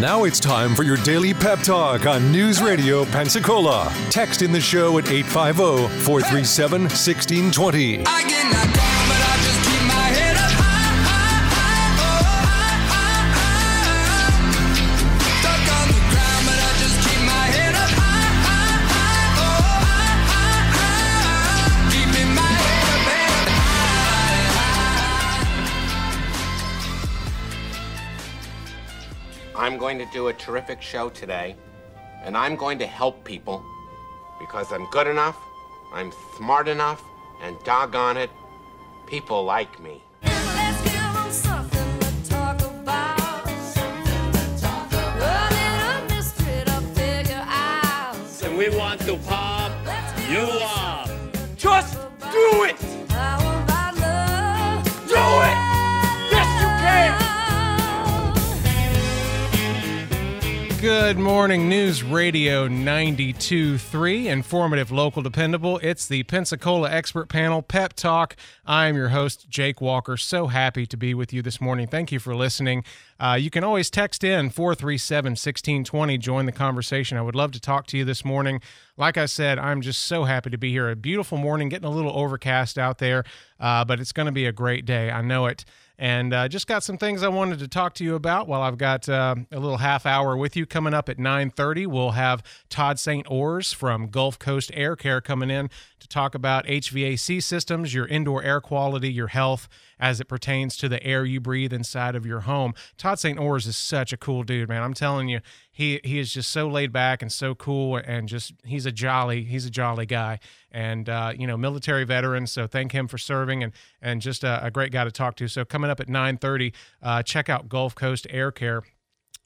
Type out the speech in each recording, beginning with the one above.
Now it's time for your daily pep talk on News Radio Pensacola. Text in the show at 850 437 1620. I'm going to do a terrific show today, and I'm going to help people because I'm good enough, I'm smart enough, and doggone it, people like me. Let's give 'em something to talk about. A little mystery to figure out. and we want to pop Let's give you 'em up. Good morning, News Radio 92.3, informative, local, dependable. It's the Pensacola Expert Panel Pep Talk. I'm your host, Jake Walker. So happy to be with you this morning. Thank you for listening. Uh, you can always text in 437 1620, join the conversation. I would love to talk to you this morning. Like I said, I'm just so happy to be here. A beautiful morning, getting a little overcast out there, uh, but it's going to be a great day. I know it and uh, just got some things I wanted to talk to you about while I've got uh, a little half hour with you coming up at 9:30. We'll have Todd St. Ors from Gulf Coast Air Care coming in to talk about HVAC systems, your indoor air quality, your health as it pertains to the air you breathe inside of your home. Todd St. Ors is such a cool dude, man. I'm telling you, he he is just so laid back and so cool and just he's a jolly he's a jolly guy and uh, you know military veteran so thank him for serving and and just a, a great guy to talk to so coming up at 9.30 uh, check out gulf coast air care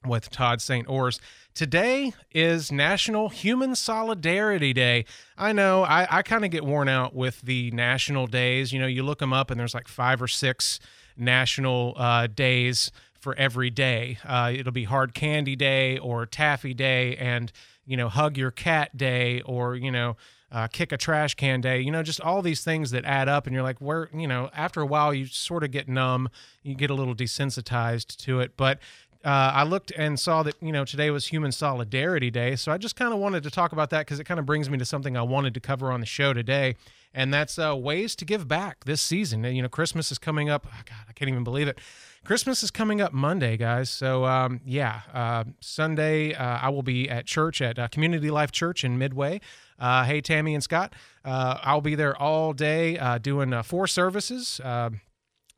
with Todd St. Ors. Today is National Human Solidarity Day. I know I, I kind of get worn out with the national days. You know, you look them up and there's like five or six national uh, days for every day. Uh, it'll be Hard Candy Day or Taffy Day and, you know, Hug Your Cat Day or, you know, uh, kick a trash can day, you know, just all these things that add up. And you're like, where, you know, after a while, you sort of get numb, you get a little desensitized to it. But uh, I looked and saw that, you know, today was Human Solidarity Day. So I just kind of wanted to talk about that because it kind of brings me to something I wanted to cover on the show today. And that's uh, ways to give back this season. You know, Christmas is coming up. Oh, God, I can't even believe it. Christmas is coming up Monday, guys. So, um, yeah, uh, Sunday, uh, I will be at church at uh, Community Life Church in Midway. Uh, hey, Tammy and Scott. I'll be there all day doing four services.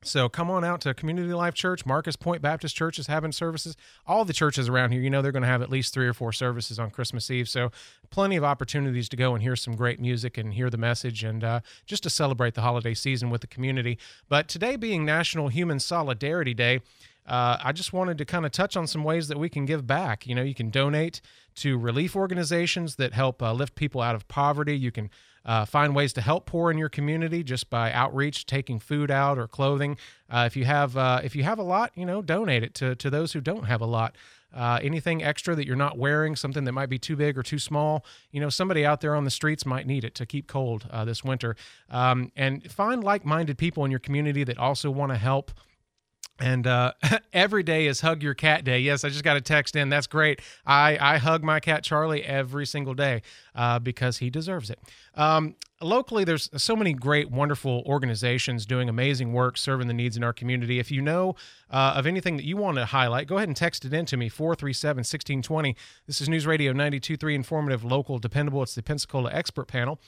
So come on out to Community Life Church. Marcus Pointe Baptist Church is having services. All the churches around here, you know, they're going to have at least three or four services on Christmas Eve. So plenty of opportunities to go and hear some great music and hear the message and uh, just to celebrate the holiday season with the community. But today being National Human Solidarity Day, uh, I just wanted to kind of touch on some ways that we can give back. You know, you can donate to relief organizations that help uh, lift people out of poverty. You can uh, find ways to help poor in your community just by outreach, taking food out or clothing. Uh, if you have uh, if you have a lot, you know, donate it to to those who don't have a lot. Uh, anything extra that you're not wearing, something that might be too big or too small, you know, somebody out there on the streets might need it to keep cold uh, this winter. Um, and find like-minded people in your community that also want to help. And uh, every day is Hug Your Cat Day. Yes, I just got a text in. That's great. I, I hug my cat Charlie every single day uh, because he deserves it. Um, locally, there's so many great, wonderful organizations doing amazing work serving the needs in our community. If you know uh, of anything that you want to highlight, go ahead and text it in to me 437 1620. This is News Radio 923, informative, local, dependable. It's the Pensacola Expert Panel.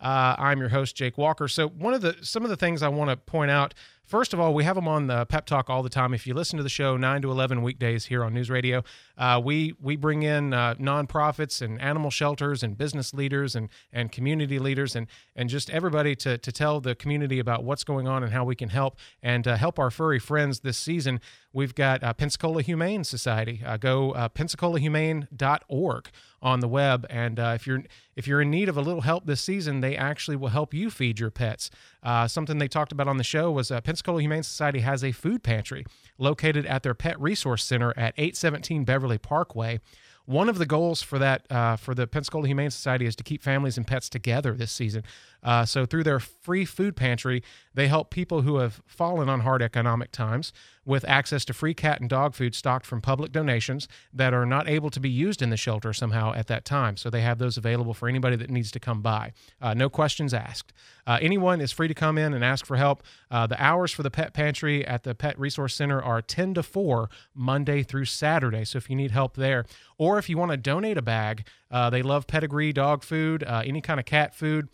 Uh, I'm your host, Jake Walker. So one of the some of the things I want to point out. First of all, we have them on the Pep Talk all the time. If you listen to the show nine to eleven weekdays here on News Radio, uh, we we bring in uh, nonprofits and animal shelters and business leaders and and community leaders and and just everybody to to tell the community about what's going on and how we can help and uh, help our furry friends this season. We've got uh, Pensacola Humane Society. Uh, go uh, pensacolahumane.org on the web, and uh, if you're if you're in need of a little help this season, they actually will help you feed your pets. Uh, something they talked about on the show was uh, Pensacola Humane Society has a food pantry located at their Pet Resource Center at 817 Beverly Parkway. One of the goals for that uh, for the Pensacola Humane Society is to keep families and pets together this season. Uh, so through their free food pantry, They help people who have fallen on hard economic times with access to free cat and dog food stocked from public donations that are not able to be used in the shelter somehow at that time. So they have those available for anybody that needs to come by. Uh, no questions asked. Uh, anyone is free to come in and ask for help. Uh, the hours for the pet pantry at the Pet Resource Center are 10 to 4 Monday through Saturday. So if you need help there, or if you want to donate a bag, uh, they love pedigree dog food, uh, any kind of cat food.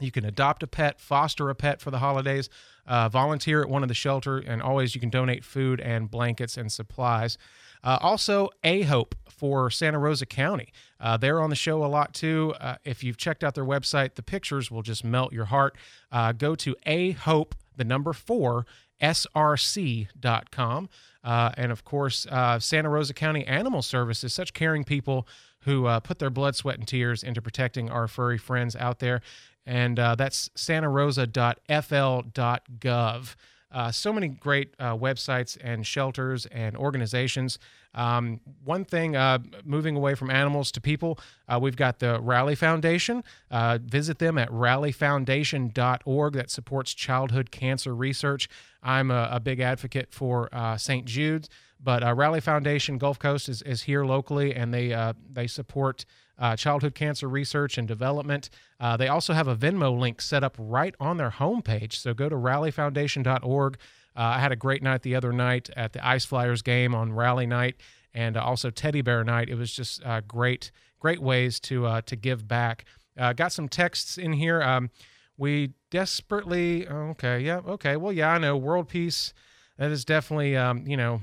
You can adopt a pet, foster a pet for the holidays, uh, volunteer at one of the shelter, and always you can donate food and blankets and supplies. Uh, also, A Hope for Santa Rosa County. Uh, they're on the show a lot too. Uh, if you've checked out their website, the pictures will just melt your heart. Uh, go to A Hope, the number four, src.com. Uh, and of course, uh, Santa Rosa County Animal Services, such caring people who uh, put their blood, sweat, and tears into protecting our furry friends out there. And uh, that's santarosa.fl.gov. Uh, so many great uh, websites and shelters and organizations. Um, one thing, uh, moving away from animals to people, uh, we've got the Rally Foundation. Uh, visit them at rallyfoundation.org that supports childhood cancer research. I'm a, a big advocate for uh, St. Jude's, but uh, Rally Foundation Gulf Coast is, is here locally, and they uh, they support uh, childhood cancer research and development. Uh, they also have a Venmo link set up right on their homepage. So go to rallyfoundation.org. Uh, I had a great night the other night at the Ice Flyers game on Rally Night and also Teddy Bear Night. It was just uh, great, great ways to uh, to give back. Uh, got some texts in here. Um, we desperately okay, yeah, okay. Well, yeah, I know world peace. That is definitely um, you know, uh,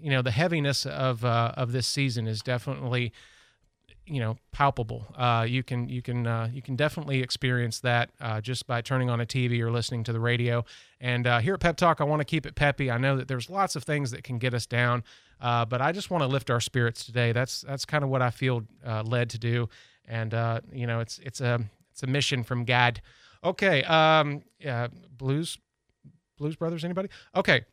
you know the heaviness of uh, of this season is definitely you know palpable. Uh, you can you can uh, you can definitely experience that uh, just by turning on a TV or listening to the radio. And uh, here at Pep Talk, I want to keep it peppy. I know that there's lots of things that can get us down, uh, but I just want to lift our spirits today. That's that's kind of what I feel uh, led to do. And you know, it's it's a it's a mission from God. Okay, um, yeah, Blues Blues Brothers. Anybody? Okay.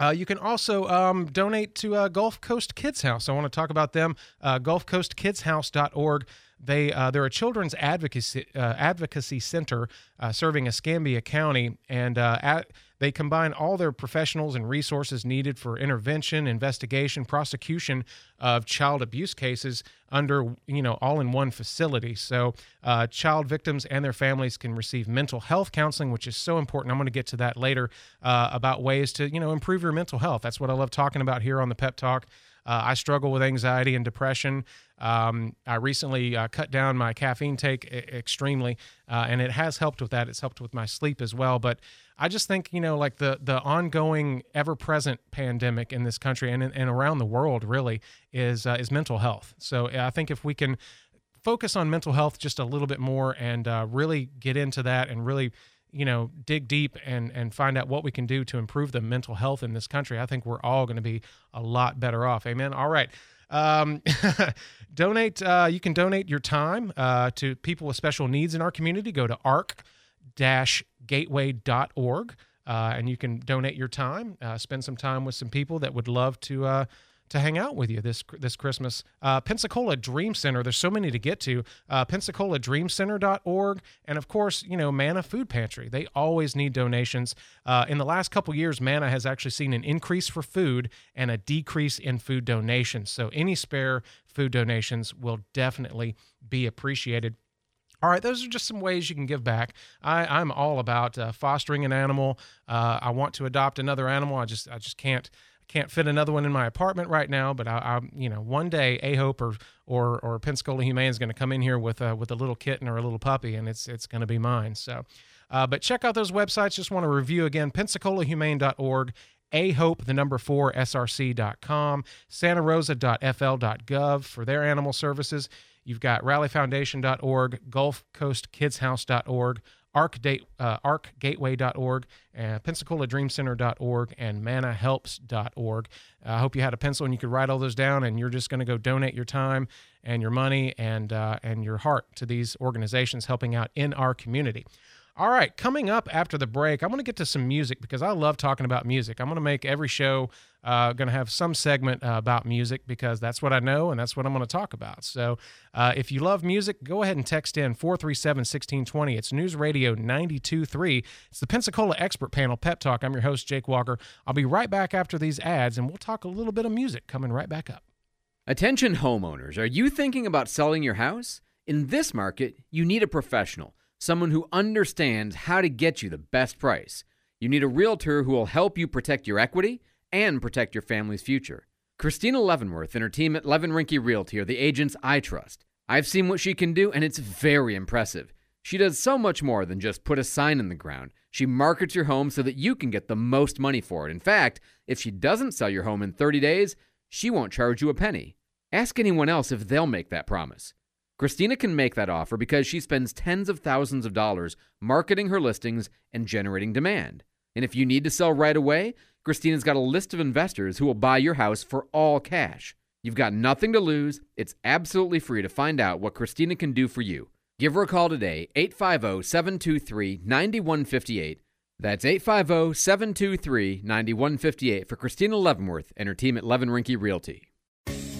Uh, you can also um, donate to uh, Gulf Coast Kids House. I want to talk about them. Uh, GulfCoastKidsHouse.org. They uh, they're a children's advocacy uh, advocacy center uh, serving Escambia County, and uh, at, they combine all their professionals and resources needed for intervention, investigation, prosecution of child abuse cases under you know all in one facility. So uh, child victims and their families can receive mental health counseling, which is so important. I'm going to get to that later uh, about ways to you know improve your mental health. That's what I love talking about here on the Pep Talk. Uh, I struggle with anxiety and depression. Um, I recently uh, cut down my caffeine take e- extremely, uh, and it has helped with that. It's helped with my sleep as well. But I just think you know, like the the ongoing, ever present pandemic in this country and and around the world, really is uh, is mental health. So I think if we can focus on mental health just a little bit more and uh, really get into that and really you know dig deep and and find out what we can do to improve the mental health in this country i think we're all going to be a lot better off. Amen. All right. Um, donate uh, you can donate your time uh, to people with special needs in our community. Go to arc-gateway.org uh, and you can donate your time uh, spend some time with some people that would love to uh, to hang out with you this this Christmas. Uh, Pensacola Dream Center. There's so many to get to. Uh, PensacolaDreamCenter.org, and of course, you know Manna Food Pantry. They always need donations. Uh, in the last couple years, Manna has actually seen an increase for food and a decrease in food donations. So any spare food donations will definitely be appreciated. All right, those are just some ways you can give back. I, I'm all about uh, fostering an animal. Uh, I want to adopt another animal. I just I just can't can't fit another one in my apartment right now. But I, I you know, one day A Hope or or or Pensacola Humane is going to come in here with a with a little kitten or a little puppy, and it's it's going to be mine. So, uh, but check out those websites. Just want to review again: PensacolaHumane.org. A Hope, the number four, SRC.com, SantaRosa.fl.gov for their animal services. You've got rallyfoundation.org, gulfcoastkidshouse.org, arc date, uh, arcgateway.org, uh, pensacolaDreamCenter.org, and mannahelps.org. I hope you had a pencil and you could write all those down, and you're just going to go donate your time and your money and uh, and your heart to these organizations helping out in our community. All right, coming up after the break, I'm going to get to some music because I love talking about music. I'm going to make every show uh, going to have some segment uh, about music because that's what I know and that's what I'm going to talk about. So uh, if you love music, go ahead and text in 437 1620. It's News Radio 92.3. It's the Pensacola Expert Panel Pep Talk. I'm your host, Jake Walker. I'll be right back after these ads and we'll talk a little bit of music coming right back up. Attention homeowners, are you thinking about selling your house? In this market, you need a professional, someone who understands how to get you the best price. You need a realtor who will help you protect your equity and protect your family's future. Christina Leavenworth and her team at Levin Rinke Realty are the agents I trust. I've seen what she can do, and it's very impressive. She does so much more than just put a sign in the ground. She markets your home so that you can get the most money for it. In fact, if she doesn't sell your home in 30 days, she won't charge you a penny. Ask anyone else if they'll make that promise. Christina can make that offer because she spends tens of thousands of dollars marketing her listings and generating demand. And if you need to sell right away, Christina's got a list of investors who will buy your house for all cash. You've got nothing to lose. It's absolutely free to find out what Christina can do for you. Give her a call today, 850 723 9158. That's 850 723 9158 for Christina Leavenworth and her team at Levin Rinke Realty.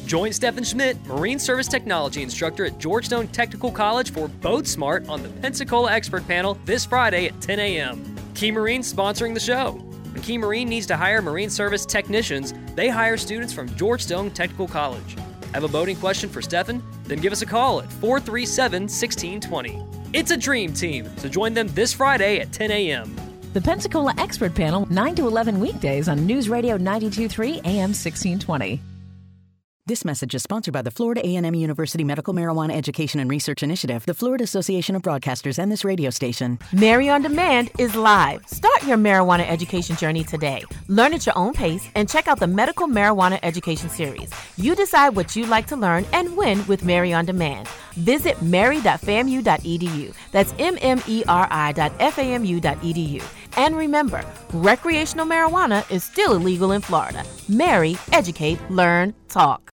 Join Stefan Schmidt, Marine Service Technology Instructor at Georgetown Technical College for Boat Smart on the Pensacola Expert Panel this Friday at 10 a.m. Key Marine sponsoring the show. When Key Marine needs to hire Marine Service technicians, they hire students from Georgetown Technical College. Have a boating question for Stefan? Then give us a call at 437 1620. It's a dream team, so join them this Friday at 10 a.m. The Pensacola Expert Panel, 9 to 11 weekdays on News Radio 923 AM 1620. This message is sponsored by the Florida A&M University Medical Marijuana Education and Research Initiative, the Florida Association of Broadcasters, and this radio station. Mary on Demand is live. Start your marijuana education journey today. Learn at your own pace and check out the Medical Marijuana Education Series. You decide what you'd like to learn and when with Mary on Demand. Visit mmeri.famu.edu. That's M-M-E-R-I.famu.edu. And remember, recreational marijuana is still illegal in Florida. Mary, educate, learn, talk.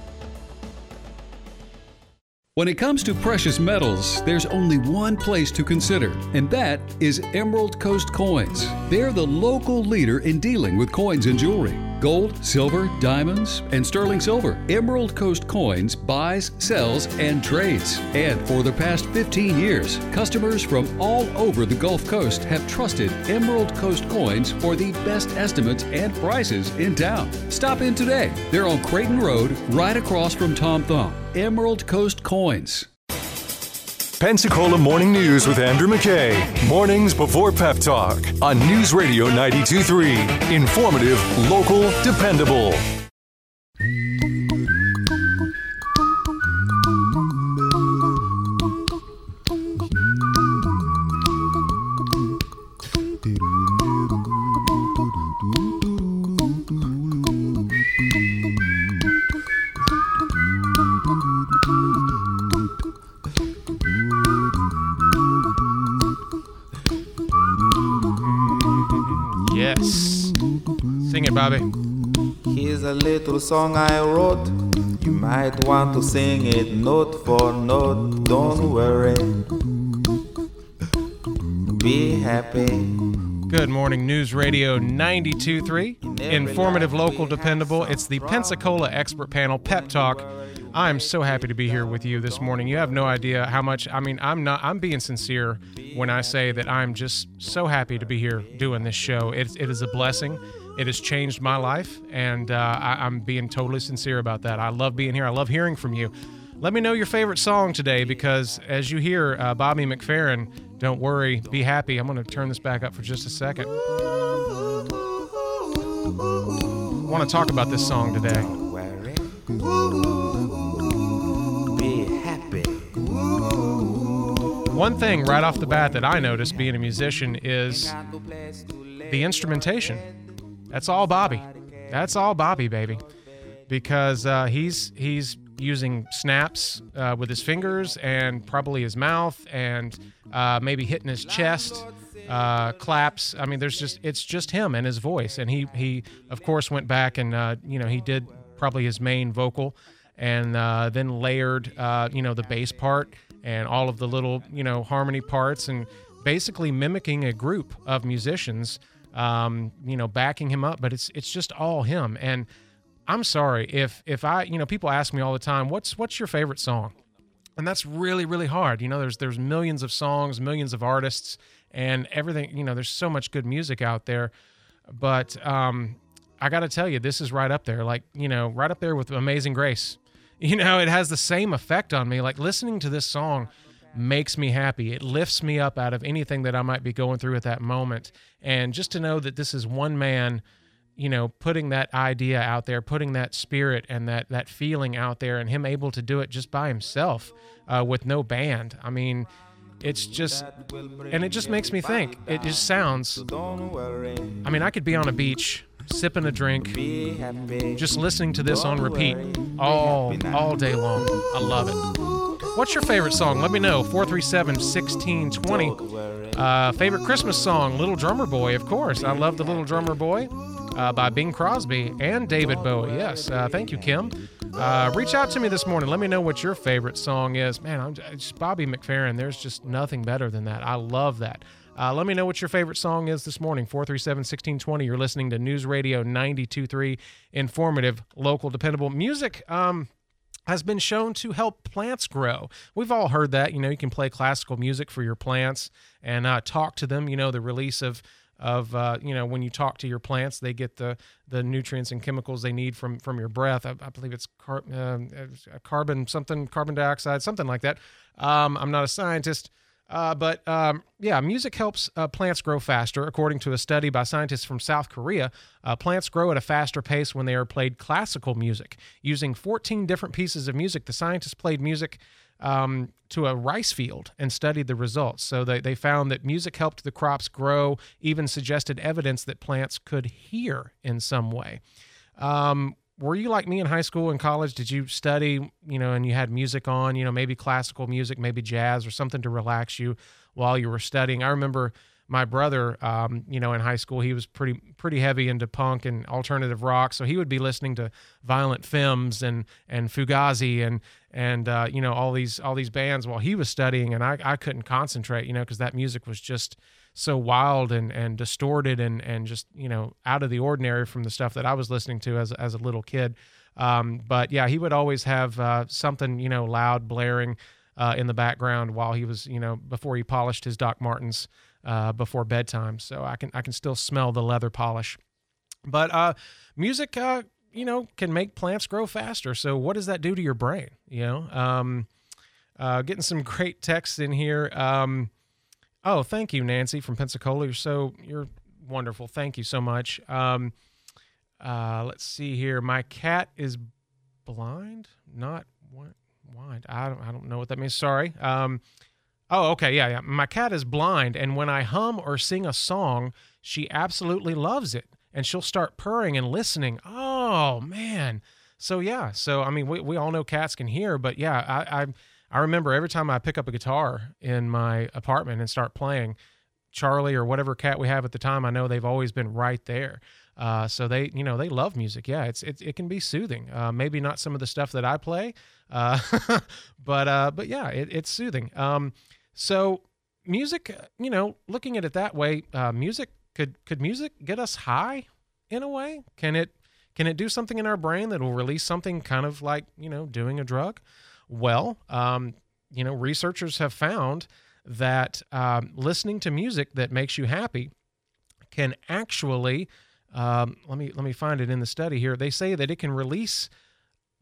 When it comes to precious metals, there's only one place to consider, and that is Emerald Coast Coins. They're the local leader in dealing with coins and jewelry. Gold, silver, diamonds, and sterling silver. Emerald Coast Coins buys, sells, and trades. And for the past 15 years, customers from all over the Gulf Coast have trusted Emerald Coast Coins for the best estimates and prices in town. Stop in today. They're on Creighton Road, right across from Tom Thumb. Emerald Coast Coins. Pensacola Morning News with Andrew McKay. Mornings before Pep Talk on News Radio 92.3. Informative, local, dependable. It, Bobby. Here's a little song I wrote. You might want to sing it note for note. Don't worry. Be happy. Good morning, News Radio 92.3. Informative, local, dependable. It's the Pensacola Expert Panel Pep Talk. I'm so happy to be here with you this morning. You have no idea how much, I mean, I'm not, I'm being sincere when I say that I'm just so happy to be here doing this show. It, it is a blessing. It has changed my life, and uh, I, I'm being totally sincere about that. I love being here. I love hearing from you. Let me know your favorite song today because as you hear uh, Bobby McFerrin, don't worry, be happy. I'm going to turn this back up for just a second. I want to talk about this song today. Be happy. One thing right off the bat that I noticed being a musician is the instrumentation. That's all Bobby. That's all Bobby, baby. Because uh, he's he's using snaps uh, with his fingers and probably his mouth and uh, maybe hitting his chest, uh, claps. I mean, there's just it's just him and his voice. And he he of course went back and uh, you know he did probably his main vocal and uh, then layered you know the bass part and all of the little you know harmony parts and basically mimicking a group of musicians um, you know backing him up. But it's it's just all him and. I'm sorry if if I you know people ask me all the time what's what's your favorite song, and that's really really hard. You know there's there's millions of songs, millions of artists, and everything. You know there's so much good music out there, but um, I got to tell you this is right up there. Like you know right up there with Amazing Grace. You know it has the same effect on me. Like listening to this song makes me happy. It lifts me up out of anything that I might be going through at that moment, and just to know that this is one man you know putting that idea out there putting that spirit and that that feeling out there and him able to do it just by himself uh, with no band. I mean it's just and it just makes me think. It just sounds i mean i could be on a beach sipping a drink just listening to this on repeat all all day long. I love it what's your favorite song let me know 437 1620 uh, favorite christmas song little drummer boy of course i love the little drummer boy uh, by Bing Crosby and David Bowie. Yes, uh, thank you, Kim. Uh, reach out to me this morning. Let me know what your favorite song is. Man, I'm just Bobby McFerrin. There's just nothing better than that. I love that. Uh, let me know what your favorite song is this morning. 437 1620. You're listening to News Radio 923, informative, local, dependable music. Um, has been shown to help plants grow. We've all heard that. You know, you can play classical music for your plants and uh, talk to them. You know, the release of of uh, you know when you talk to your plants, they get the the nutrients and chemicals they need from from your breath. I, I believe it's car, uh, carbon something, carbon dioxide, something like that. Um, I'm not a scientist. Uh, but um, yeah, music helps uh, plants grow faster. According to a study by scientists from South Korea, uh, plants grow at a faster pace when they are played classical music. Using 14 different pieces of music, the scientists played music um, to a rice field and studied the results. So they, they found that music helped the crops grow, even suggested evidence that plants could hear in some way. Um, were you like me in high school and college? Did you study, you know, and you had music on, you know, maybe classical music, maybe jazz or something to relax you while you were studying? I remember my brother, um, you know, in high school, he was pretty pretty heavy into punk and alternative rock, so he would be listening to Violent Femmes and and Fugazi and and uh, you know all these all these bands while he was studying, and I, I couldn't concentrate, you know, because that music was just so wild and and distorted and and just you know out of the ordinary from the stuff that I was listening to as as a little kid. Um, but yeah, he would always have uh, something you know loud blaring uh, in the background while he was you know before he polished his Doc Martens uh, before bedtime. So I can I can still smell the leather polish. But uh, music, uh, you know, can make plants grow faster. So what does that do to your brain? You know, um, uh, getting some great texts in here. Um, oh, thank you, Nancy from Pensacola. You're so you're wonderful. Thank you so much. Um, uh, let's see here. My cat is blind, not what blind. I don't I don't know what that means. Sorry. Um, Oh, okay. Yeah, yeah. My cat is blind, and when I hum or sing a song, she absolutely loves it. And she'll start purring and listening. Oh, man. So, yeah. So, I mean, we, we all know cats can hear, but yeah, I, I, I remember every time I pick up a guitar in my apartment and start playing, Charlie or whatever cat we have at the time, I know they've always been right there. Uh, so they, you know, they love music. Yeah, it's it, it can be soothing. Uh, maybe not some of the stuff that I play, uh, but uh, but yeah, it, it's soothing. Um, so music, you know, looking at it that way, uh, music could could music get us high in a way? Can it can it do something in our brain that will release something kind of like you know doing a drug? Well, um, you know, researchers have found that um, listening to music that makes you happy can actually um, let me let me find it in the study here. They say that it can release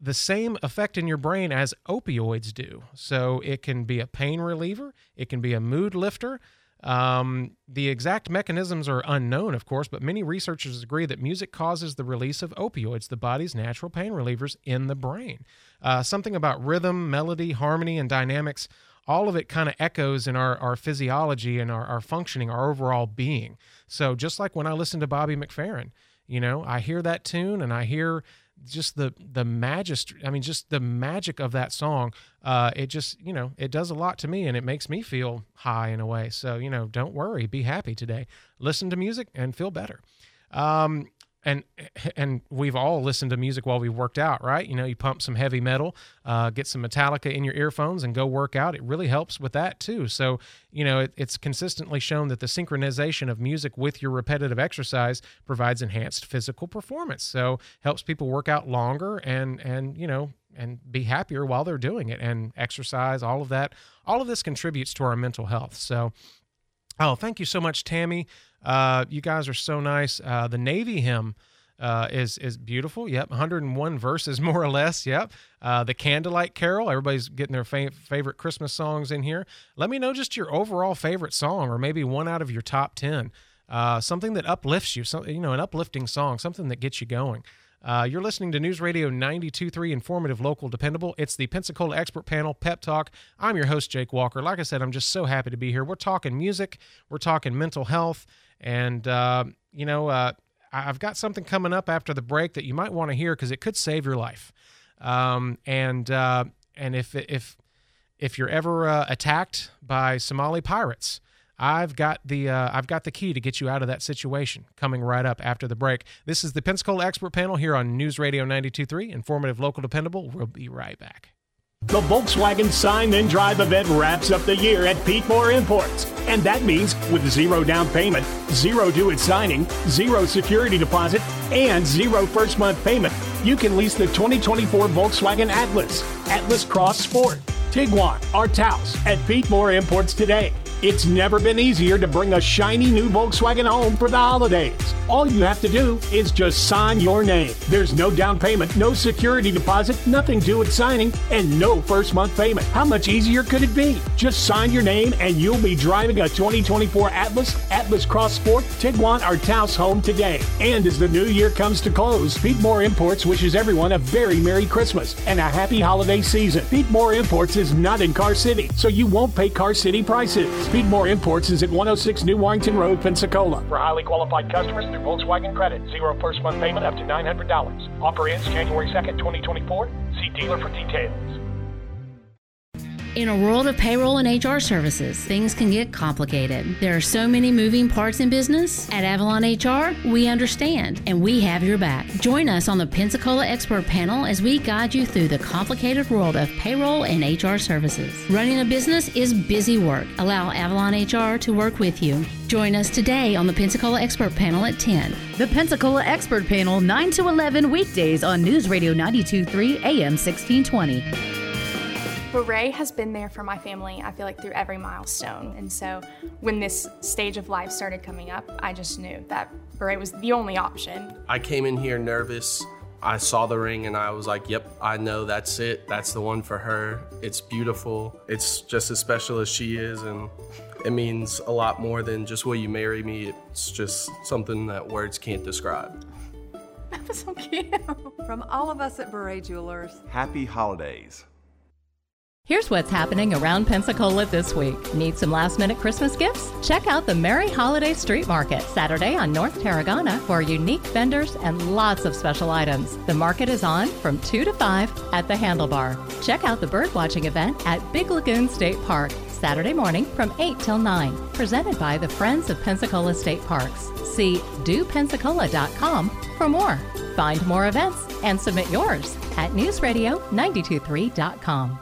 the same effect in your brain as opioids do. So it can be a pain reliever, it can be a mood lifter. Um, the exact mechanisms are unknown, of course, but many researchers agree that music causes the release of opioids, the body's natural pain relievers, in the brain. Uh, something about rhythm, melody, harmony, and dynamics, all of it kind of echoes in our, our physiology and our, our functioning, our overall being. So just like when I listen to Bobby McFerrin, you know, I hear that tune and I hear just the the magistry i mean just the magic of that song uh it just you know it does a lot to me and it makes me feel high in a way. So you know don't worry be happy today. Listen to music and feel better. Um and and we've all listened to music while we worked out, right? You know, you pump some heavy metal, uh, get some Metallica in your earphones, and go work out. It really helps with that too. So, you know, it, it's consistently shown that the synchronization of music with your repetitive exercise provides enhanced physical performance. So, helps people work out longer and and you know and be happier while they're doing it and exercise. All of that, all of this contributes to our mental health. So. Oh, thank you so much, Tammy. Uh, you guys are so nice. Uh, the Navy hymn uh, is is beautiful. Yep, 101 verses more or less. Yep. Uh, the Candlelight Carol. Everybody's getting their fa- favorite Christmas songs in here. Let me know just your overall favorite song, or maybe one out of your top 10. Uh, something that uplifts you. So, you know, an uplifting song, something that gets you going. Uh, you're listening to News Radio 92.3, informative, local, dependable. It's the Pensacola Expert Panel Pep Talk. I'm your host, Jake Walker. Like I said, I'm just so happy to be here. We're talking music, we're talking mental health, and, uh, you know, uh, I've got something coming up after the break that you might want to hear because it could save your life. Um, and uh, and if if if you're ever uh, attacked by Somali pirates, I've got the uh, I've got the key to get you out of that situation. Coming right up after the break. This is the Pensacola Expert Panel here on News Radio 92.3, informative, local, dependable. We'll be right back. The Volkswagen Sign Then Drive event wraps up the year at Pete Moore Imports. And that means with zero down payment, zero due at signing, zero security deposit, and zero first month payment, you can lease the 2024 Volkswagen Atlas, Atlas Cross Sport, Tiguan, or Taos at Pete Moore Imports today. It's never been easier to bring a shiny new Volkswagen home for the holidays. All you have to do is just sign your name. There's no down payment, no security deposit, nothing due at signing, and no first month payment. How much easier could it be? Just sign your name and you'll be driving a 2024 Atlas, Atlas Cross Sport, Tiguan, or Taos home today. And as the new year comes to close, Pete Moore Imports wishes everyone a very Merry Christmas and a happy holiday season. Pete Moore Imports is not in Car City, so you won't pay Car City prices. Pete Moore Imports is at 106 New Warrington Road, Pensacola. For highly qualified customers through Volkswagen Credit, zero first month payment up to $900. Offer ends January 2nd, 2024. See dealer for details. In a world of payroll and HR services, things can get complicated. There are so many moving parts in business. At Avalon HR, we understand and we have your back. Join us on the Pensacola Expert Panel as we guide you through the complicated world of payroll and HR services. Running a business is busy work. Allow Avalon HR to work with you. Join us today on the Pensacola Expert Panel at 10. The Pensacola Expert Panel, 9 to 11 weekdays on News Radio 92.3 AM 1620. Beret has been there for my family, I feel like, through every milestone. And so when this stage of life started coming up, I just knew that Beret was the only option. I came in here nervous. I saw the ring and I was like, yep, I know that's it. That's the one for her. It's beautiful. It's just as special as she is. And it means a lot more than just will you marry me. It's just something that words can't describe. That was so cute. From all of us at Beret Jewelers, Happy holidays. Here's what's happening around Pensacola this week. Need some last minute Christmas gifts? Check out the Merry Holiday Street Market Saturday on North Tarragona for unique vendors and lots of special items. The market is on from 2 to 5 at the Handlebar. Check out the birdwatching event at Big Lagoon State Park Saturday morning from 8 till 9, presented by the Friends of Pensacola State Parks. See dopensacola.com for more. Find more events and submit yours at newsradio923.com.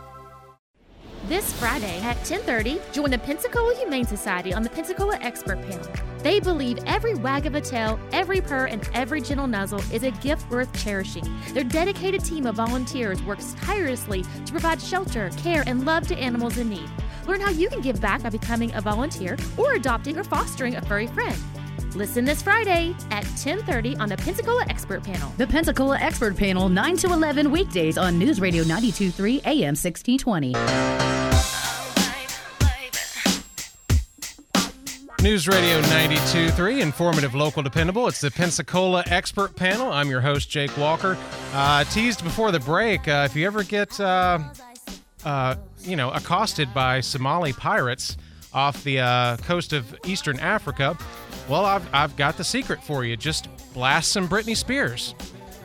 This Friday at 10:30, join the Pensacola Humane Society on the Pensacola Expert Panel. They believe every wag of a tail, every purr, and every gentle nuzzle is a gift worth cherishing. Their dedicated team of volunteers works tirelessly to provide shelter, care, and love to animals in need. Learn how you can give back by becoming a volunteer or adopting or fostering a furry friend. Listen this Friday at 10:30 on the Pensacola Expert Panel. The Pensacola Expert Panel, 9 to 11 weekdays on News Radio 92.3 AM 1620. News Radio 92.3, informative, local, dependable. It's the Pensacola Expert Panel. I'm your host, Jake Walker. Uh, teased before the break, uh, if you ever get, uh, uh, you know, accosted by Somali pirates off the uh, coast of Eastern Africa, well, I've, I've got the secret for you. Just blast some Britney Spears.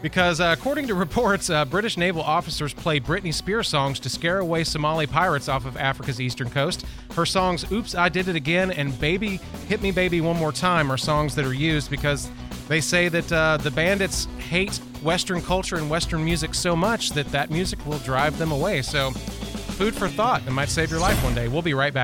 Because uh, according to reports, uh, British naval officers play Britney Spears songs to scare away Somali pirates off of Africa's eastern coast. Her songs "Oops, I Did It Again" and "Baby, Hit Me, Baby, One More Time" are songs that are used because they say that uh, the bandits hate Western culture and Western music so much that that music will drive them away. So, food for thought. It might save your life one day. We'll be right back.